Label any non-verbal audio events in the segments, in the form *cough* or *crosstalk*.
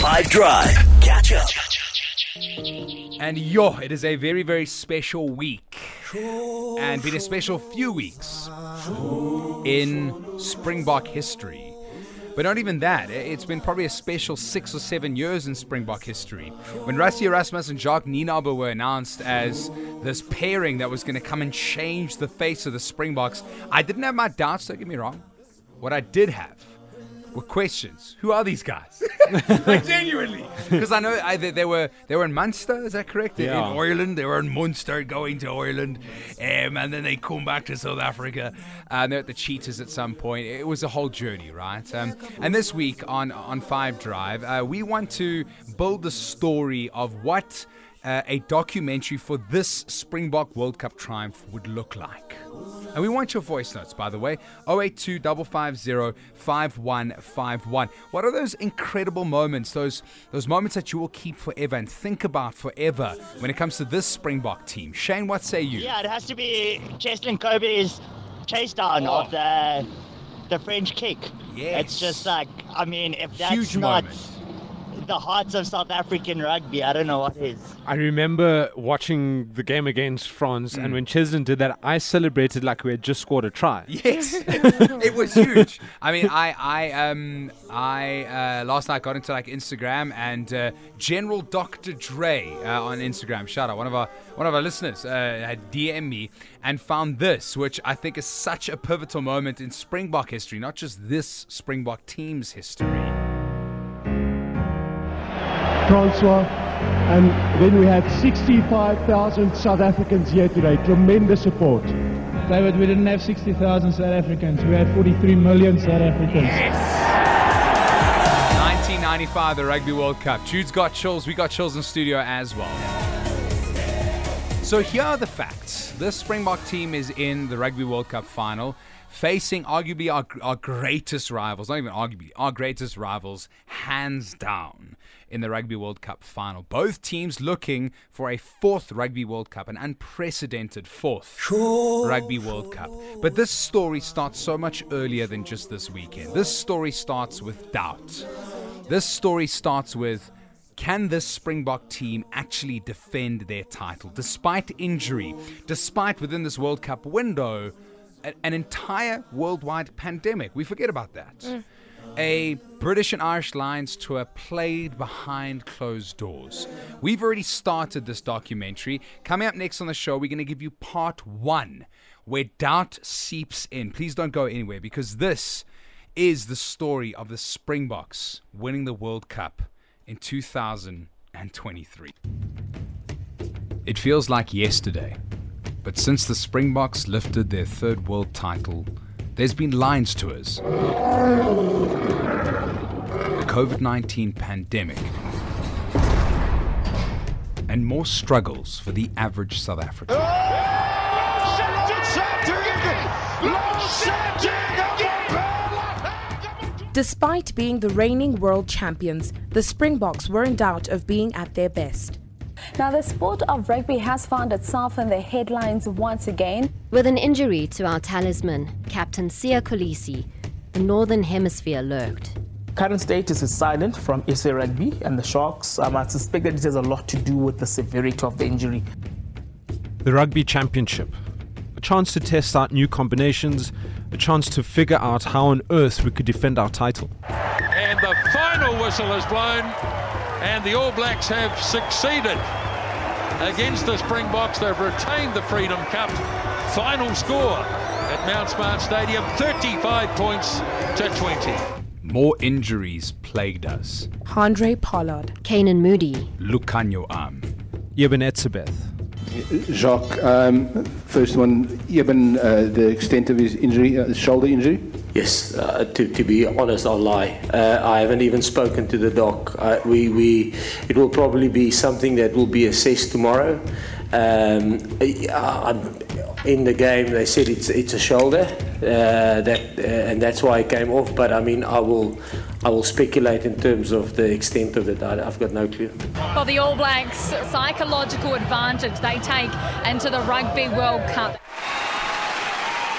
5 Drive. Catch up. And yo, it is a very, very special week. And been a special few weeks in Springbok history. But not even that. Eh, it's been probably a special six or seven years in Springbok history. When Rassie Erasmus and Jacques Nienaber were announced as this pairing that was going to come and change the face of the Springboks, I didn't have my doubts, don't get me wrong. What I did have were questions. Who are these guys? like *laughs* *laughs* genuinely, because I know I, they, they were they were in Munster. Is that correct? In- Yeah. In Ireland, they were in Munster, going to Ireland, um, and then they come back to South Africa, and they're at the Cheetahs at some point. It was a whole journey, right? Um, and this week on on Five Drive, uh, we want to build the story of what. Uh, a documentary for this Springbok World Cup triumph would look like. And we want your voice notes, by the way. 082 5151. What are those incredible moments, those, those moments that you will keep forever and think about forever when it comes to this Springbok team? Shane, what say you? Yeah, it has to be Cheslin Kolbe's chase down Oh. of the the French kick. Yes. It's just like I mean, if that's Huge not moment. The hearts of South African rugby, I don't know what is. I remember watching the game against France, Mm. and when Cheslin did that, I celebrated like we had just scored a try. Yes, *laughs* it was huge. I mean, I, I, um, I uh, last night got into like Instagram and uh, General Dr. Dre uh, on Instagram. Shout out one of our one of our listeners uh, had DM me and found this, which I think is such a pivotal moment in Springbok history, not just this Springbok team's history. Francois. And then we had 65,000 South Africans here today. Tremendous support. David, we didn't have 60,000 South Africans. We had 43 million South Africans. Yes! 1995, the Rugby World Cup. Jude's got chills. We got chills in studio as well. So here are the facts. This Springbok team is in the Rugby World Cup final, facing arguably our, our greatest rivals, not even arguably, our greatest rivals, hands down, in the Rugby World Cup final. Both teams looking for a fourth Rugby World Cup, an unprecedented fourth Rugby World Cup. But this story starts so much earlier than just this weekend. This story starts with doubt. This story starts with can this Springbok team actually defend their title despite injury, despite within this World Cup window, a- an entire worldwide pandemic? We forget about that. Mm. A British and Irish Lions tour played behind closed doors. We've already started this documentary. Coming up next on the show, we're going to give you part one, where doubt seeps in. Please don't go anywhere because this is the story of the Springboks winning the World Cup in 2023. It feels like yesterday, but since the Springboks lifted their third world title, there's been Lions tours, the COVID 19 pandemic, and more struggles for the average South African. Despite being the reigning world champions, the Springboks were in doubt of being at their best. Now, the sport of rugby has found itself in the headlines once again. With an injury to our talisman, Captain Siya Kolisi, the Northern Hemisphere lurked. Current status is silent from SA Rugby and the Sharks. Um, I suspect that it has a lot to do with the severity of the injury. The Rugby Championship. A chance to test out new combinations, a chance to figure out how on earth we could defend our title. And the final whistle is blown, and the All Blacks have succeeded against the Springboks. They've retained the Freedom Cup. Final score at Mount Smart Stadium 35 points to 20. More injuries plagued us. Handré Pollard, Canan Moodie, Lukhanyo Am. Eben Etzebeth. Jacques, um, first one, Eben, uh, the extent of his injury, uh, shoulder injury? Yes, uh, to, to be honest, I'll lie. Uh, I haven't even spoken to the doc. Uh, we, we, it will probably be something that will be assessed tomorrow. Um, uh, I'm- in the game, they said it's it's a shoulder, uh, that uh, and that's why it came off. But I mean, I will I will speculate in terms of the extent of it. I, I've got no clue. For the All Blacks, psychological advantage they take into the Rugby World Cup.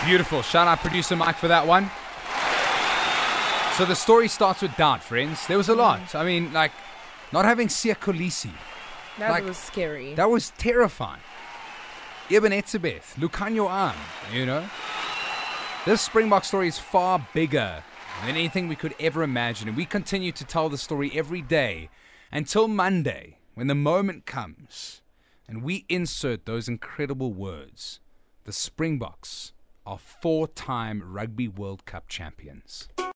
Beautiful. Shout out producer Mike for that one. So the story starts with doubt, friends. There was a lot. Mm. I mean, like, not having Siya Kolisi. That Like, was scary. That was terrifying. Eben Etzebeth, Lukhanyo Am, you know? This Springbok story is far bigger than anything we could ever imagine, and we continue to tell the story every day until Monday, when the moment comes and we insert those incredible words. The Springboks are four time Rugby World Cup champions.